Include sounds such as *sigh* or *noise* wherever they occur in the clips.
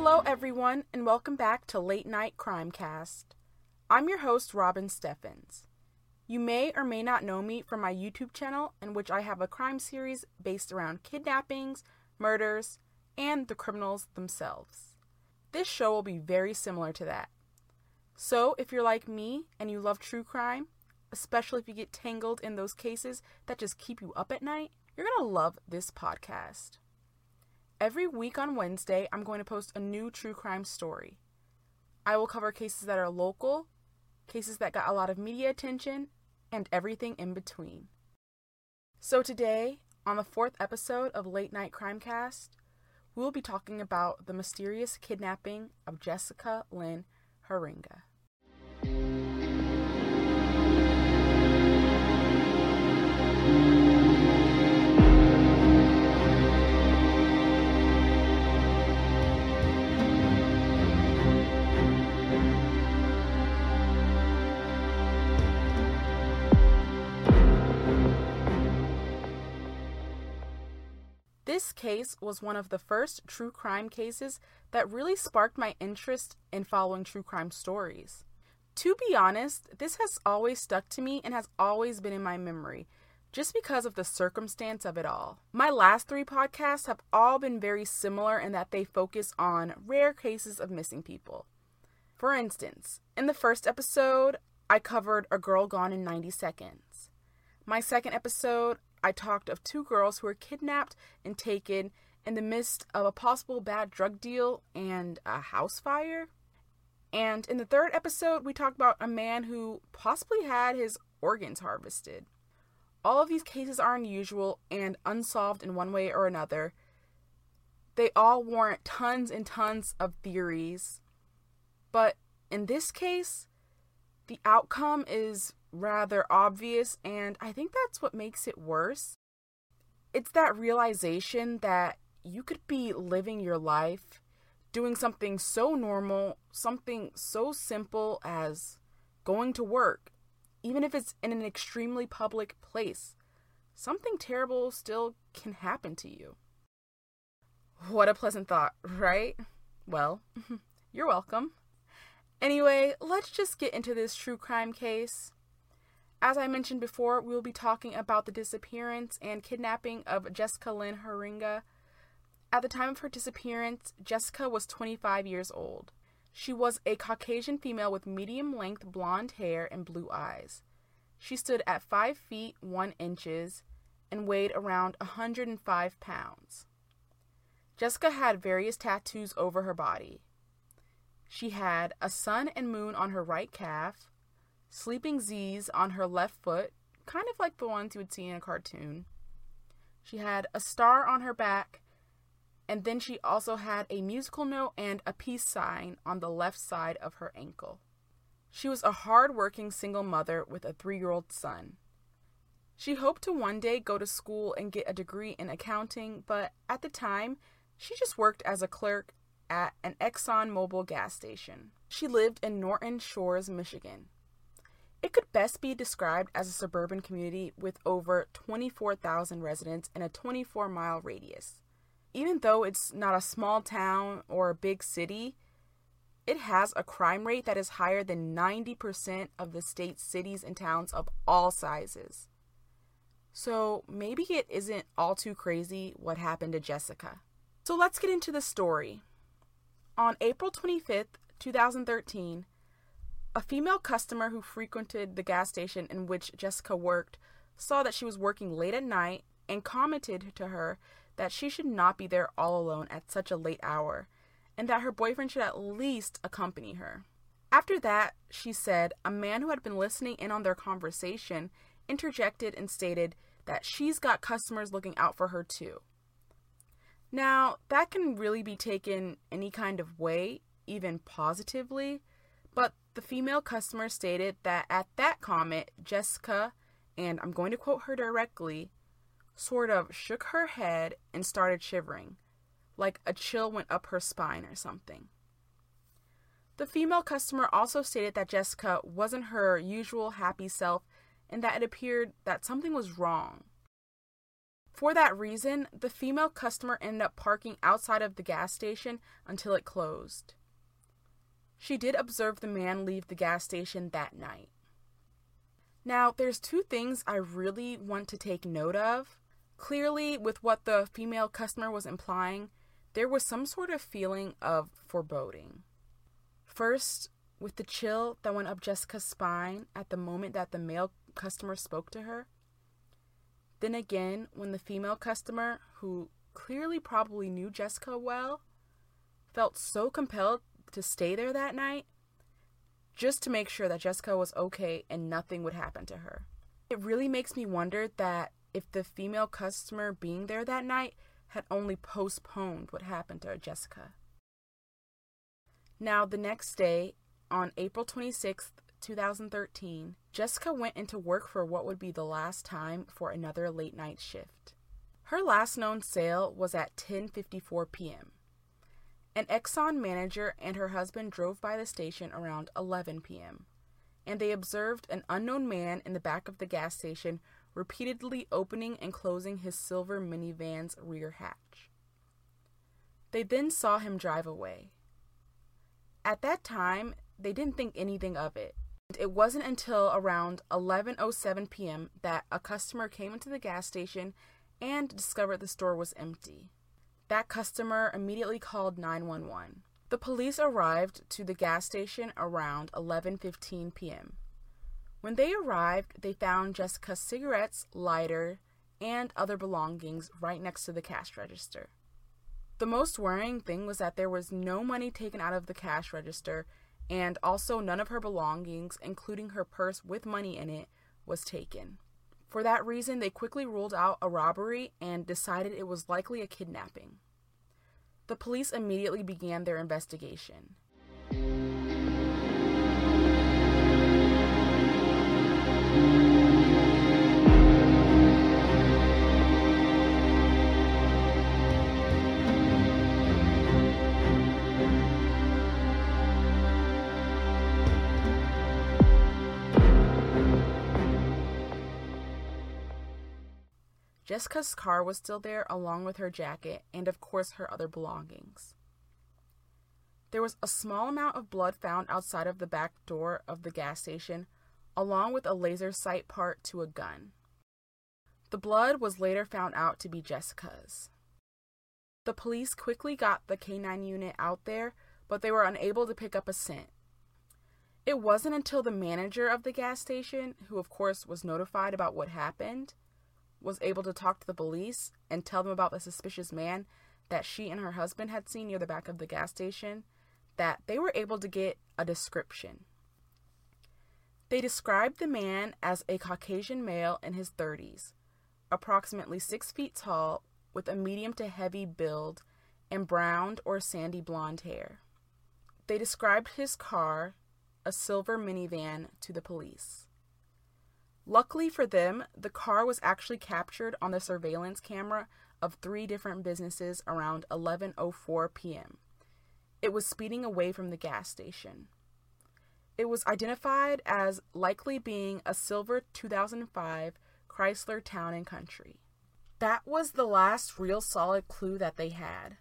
Hello, everyone, and welcome back to Late Night Crimecast. I'm your host, Robin Steffens. You may or may not know me from my YouTube channel, in which I have a crime series based around kidnappings, murders, and the criminals themselves. This show will be very similar to that. So, if you're like me and you love true crime, especially if you get tangled in those cases that just keep you up at night, you're going to love this podcast. Every week on Wednesday, I'm going to post a new true crime story. I will cover cases that are local, cases that got a lot of media attention, and everything in between. So, today, on the fourth episode of Late Night Crimecast, we will be talking about the mysterious kidnapping of Jessica Lynn Heeringa. This case was one of the first true crime cases that really sparked my interest in following true crime stories. To be honest, this has always stuck to me and has always been in my memory, just because of the circumstance of it all. My last three podcasts have all been very similar in that they focus on rare cases of missing people. For instance, in the first episode, I covered A Girl Gone in 90 Seconds. My second episode, I talked of two girls who were kidnapped and taken in the midst of a possible bad drug deal and a house fire. And in the third episode, we talked about a man who possibly had his organs harvested. All of these cases are unusual and unsolved in one way or another. They all warrant tons and tons of theories. But in this case, the outcome is rather obvious, and I think that's what makes it worse. It's that realization that you could be living your life doing something so normal, something so simple as going to work, even if it's in an extremely public place. Something terrible still can happen to you. What a pleasant thought, right? Well, *laughs* you're welcome. Anyway, let's just get into this true crime case. As I mentioned before, we will be talking about the disappearance and kidnapping of Jessica Lynn Heeringa. At the time of her disappearance, Jessica was 25 years old. She was a Caucasian female with medium length blonde hair and blue eyes. She stood at 5 feet 1 inches and weighed around 105 pounds. Jessica had various tattoos over her body. She had a sun and moon on her right calf, sleeping Z's on her left foot, kind of like the ones you would see in a cartoon. She had a star on her back, and then she also had a musical note and a peace sign on the left side of her ankle. She was a hard working single mother with a three year old son. She hoped to one day go to school and get a degree in accounting, but at the time, she just worked as a clerk at an Exxon Mobil gas station. She lived in Norton Shores, Michigan. It could best be described as a suburban community with over 24,000 residents in a 24 mile radius. Even though it's not a small town or a big city, it has a crime rate that is higher than 90% of the state's cities and towns of all sizes. So maybe it isn't all too crazy what happened to Jessica. So let's get into the story. On April 25th, 2013, a female customer who frequented the gas station in which Jessica worked saw that she was working late at night and commented to her that she should not be there all alone at such a late hour and that her boyfriend should at least accompany her. After that, she said, a man who had been listening in on their conversation interjected and stated that she's got customers looking out for her too. Now, that can really be taken any kind of way, even positively, but the female customer stated that at that comment, Jessica, and I'm going to quote her directly, sort of shook her head and started shivering, like a chill went up her spine or something. The female customer also stated that Jessica wasn't her usual happy self and that it appeared that something was wrong. For that reason, the female customer ended up parking outside of the gas station until it closed. She did observe the man leave the gas station that night. Now, there's two things I really want to take note of. Clearly, with what the female customer was implying, there was some sort of feeling of foreboding. First, with the chill that went up Jessica's spine at the moment that the male customer spoke to her. Then again, when the female customer, who clearly probably knew Jessica well, felt so compelled to stay there that night just to make sure that Jessica was okay and nothing would happen to her. It really makes me wonder that if the female customer being there that night had only postponed what happened to Jessica. Now, the next day, on April 26th, 2013, Jessica went into work for what would be the last time for another late night shift. Her last known sale was at 10:54 p.m. An Exxon manager and her husband drove by the station around 11 p.m., and they observed an unknown man in the back of the gas station repeatedly opening and closing his silver minivan's rear hatch. They then saw him drive away. At that time, they didn't think anything of it. It wasn't until around 11:07 p.m. that a customer came into the gas station and discovered the store was empty. That customer immediately called 911. The police arrived to the gas station around 11:15 p.m. When they arrived, they found Jessica's cigarettes, lighter, and other belongings right next to the cash register. The most worrying thing was that there was no money taken out of the cash register, and also none of her belongings, including her purse with money in it, was taken. For that reason, they quickly ruled out a robbery and decided it was likely a kidnapping. The police immediately began their investigation. Jessica's car was still there, along with her jacket and, of course, her other belongings. There was a small amount of blood found outside of the back door of the gas station, along with a laser sight part to a gun. The blood was later found out to be Jessica's. The police quickly got the K9 unit out there, but they were unable to pick up a scent. It wasn't until the manager of the gas station, who of course was notified about what happened, was able to talk to the police and tell them about the suspicious man that she and her husband had seen near the back of the gas station, that they were able to get a description. They described the man as a Caucasian male in his 30s, approximately 6 feet tall, with a medium to heavy build and brown or sandy blonde hair. They described his car, a silver minivan, to the police. Luckily for them, the car was actually captured on the surveillance camera of three different businesses around 11:04 p.m. It was speeding away from the gas station. It was identified as likely being a silver 2005 Chrysler Town and Country. That was the last real solid clue that they had.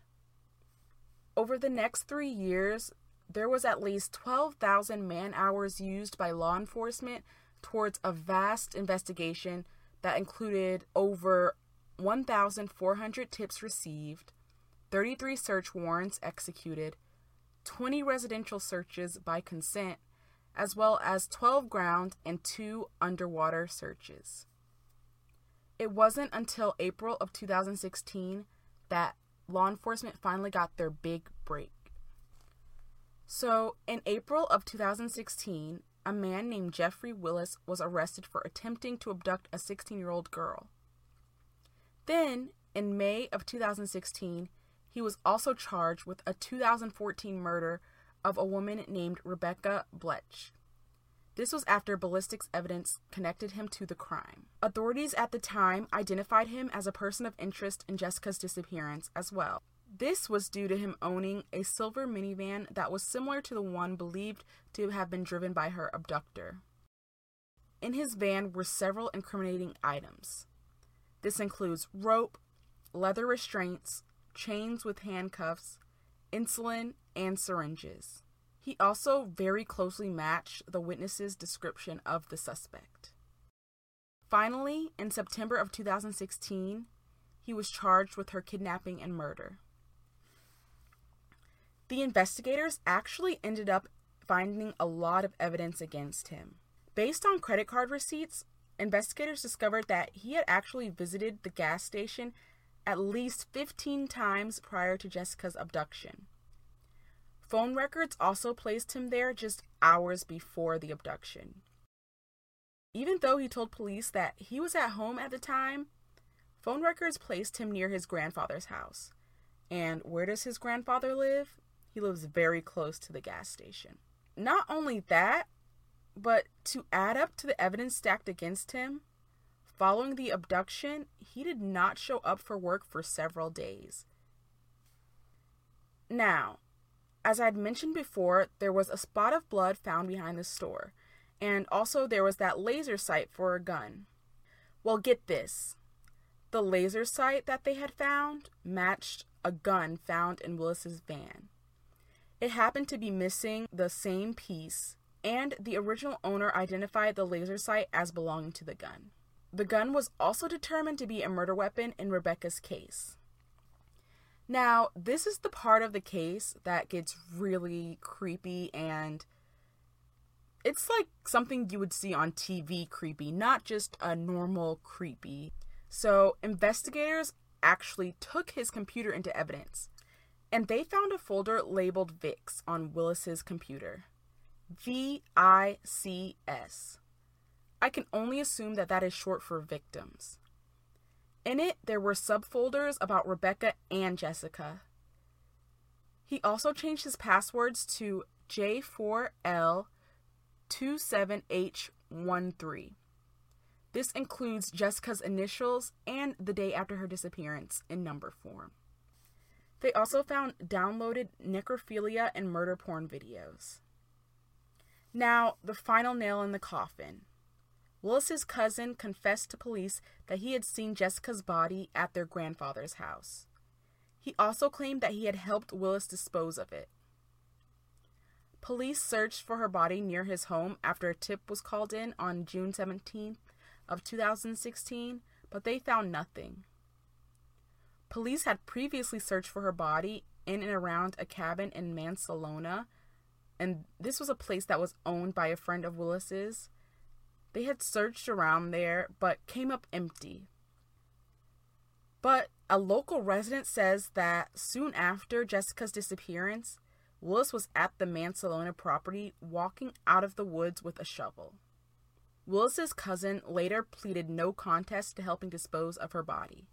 Over the next 3 years, there was at least 12,000 man hours used by law enforcement towards a vast investigation that included over 1,400 tips received, 33 search warrants executed, 20 residential searches by consent, as well as 12 ground and 2 underwater searches. It wasn't until April of 2016 that law enforcement finally got their big break. So, in April of 2016, a man named Jeffrey Willis was arrested for attempting to abduct a 16 year old girl. Then, in May of 2016, he was also charged with a 2014 murder of a woman named Rebecca Bletsch. This was after ballistics evidence connected him to the crime. Authorities at the time identified him as a person of interest in Jessica's disappearance as well. This was due to him owning a silver minivan that was similar to the one believed to have been driven by her abductor. In his van were several incriminating items. This includes rope, leather restraints, chains with handcuffs, insulin, and syringes. He also very closely matched the witness's description of the suspect. Finally, in September of 2016, he was charged with her kidnapping and murder. The investigators actually ended up finding a lot of evidence against him. Based on credit card receipts, investigators discovered that he had actually visited the gas station at least 15 times prior to Jessica's abduction. Phone records also placed him there just hours before the abduction. Even though he told police that he was at home at the time, phone records placed him near his grandfather's house. And where does his grandfather live? He lives very close to the gas station. Not only that, but to add up to the evidence stacked against him, following the abduction, he did not show up for work for several days. Now, as I'd mentioned before, there was a spot of blood found behind the store, and also there was that laser sight for a gun. Well, get this the laser sight that they had found matched a gun found in Willis's van. It happened to be missing the same piece, and the original owner identified the laser sight as belonging to the gun. The gun was also determined to be a murder weapon in Rebecca's case. Now, this is the part of the case that gets really creepy and it's like something you would see on TV creepy, not just a normal creepy. So, investigators actually took his computer into evidence and they found a folder labeled VICS on Willis's computer. V I C S. I can only assume that that is short for victims. In it, there were subfolders about Rebecca and Jessica. He also changed his passwords to J4L27H13. This includes Jessica's initials and the day after her disappearance in number form. They also found downloaded necrophilia and murder porn videos. Now, the final nail in the coffin. Willis's cousin confessed to police that he had seen Jessica's body at their grandfather's house. He also claimed that he had helped Willis dispose of it. Police searched for her body near his home after a tip was called in on June 17th of 2016, but they found nothing. Police had previously searched for her body in and around a cabin in Mancelona, and this was a place that was owned by a friend of Willis's. They had searched around there but came up empty. But a local resident says that soon after Jessica's disappearance, Willis was at the Mancelona property walking out of the woods with a shovel. Willis's cousin later pleaded no contest to helping dispose of her body.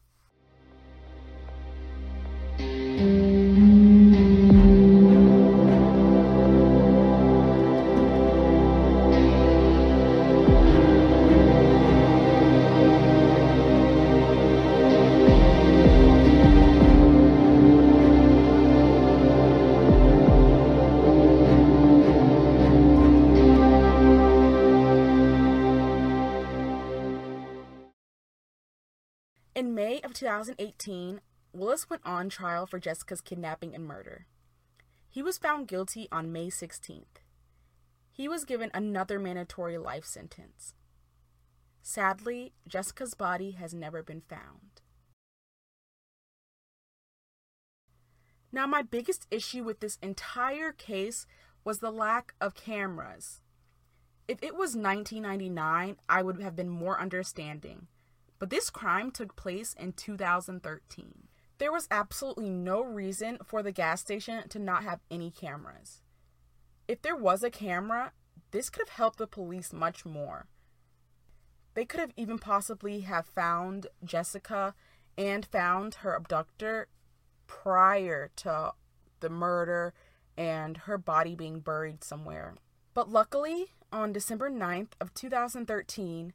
In May of 2018, Willis went on trial for Jessica's kidnapping and murder. He was found guilty on May 16th. He was given another mandatory life sentence. Sadly, Jessica's body has never been found. Now, my biggest issue with this entire case was the lack of cameras. If it was 1999, I would have been more understanding. But this crime took place in 2013. There was absolutely no reason for the gas station to not have any cameras. If there was a camera, this could have helped the police much more. They could have even possibly have found Jessica and found her abductor prior to the murder and her body being buried somewhere. But luckily, on December 9th of 2013,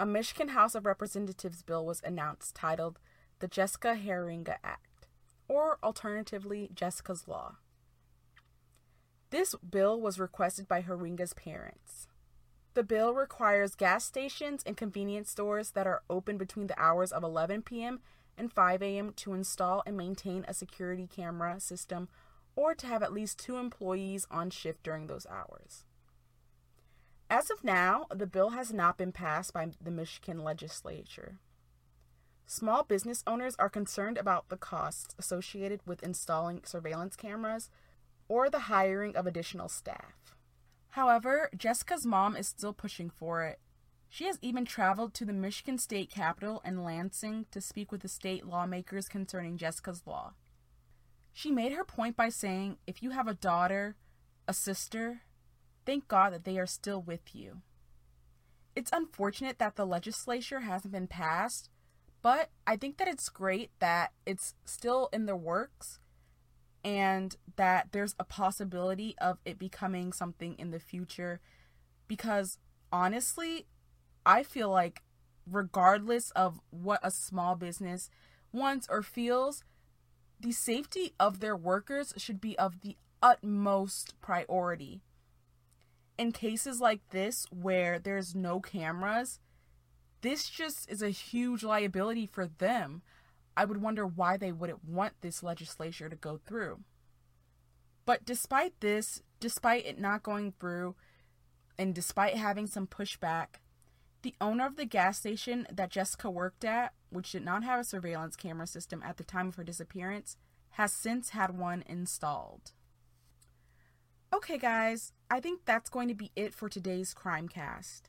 a Michigan House of Representatives bill was announced titled the Jessica Heeringa Act, or alternatively, Jessica's Law. This bill was requested by Heeringa's parents. The bill requires gas stations and convenience stores that are open between the hours of 11 p.m. and 5 a.m. to install and maintain a security camera system or to have at least two employees on shift during those hours. As of now, the bill has not been passed by the Michigan legislature. Small business owners are concerned about the costs associated with installing surveillance cameras or the hiring of additional staff. However, Jessica's mom is still pushing for it. She has even traveled to the Michigan State Capitol in Lansing to speak with the state lawmakers concerning Jessica's law. She made her point by saying, If you have a daughter, a sister, thank God that they are still with you. It's unfortunate that the legislature hasn't been passed, but I think that it's great that it's still in the works and that there's a possibility of it becoming something in the future because honestly, I feel like regardless of what a small business wants or feels, the safety of their workers should be of the utmost priority. In cases like this where there's no cameras, this just is a huge liability for them. I would wonder why they wouldn't want this legislature to go through. But despite this, despite it not going through, and despite having some pushback, the owner of the gas station that Jessica worked at, which did not have a surveillance camera system at the time of her disappearance, has since had one installed. Okay, guys, I think that's going to be it for today's Crimecast.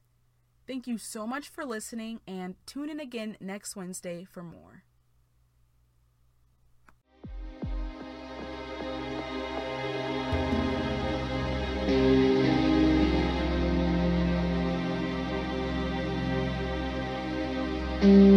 Thank you so much for listening, and tune in again next Wednesday for more. Mm-hmm.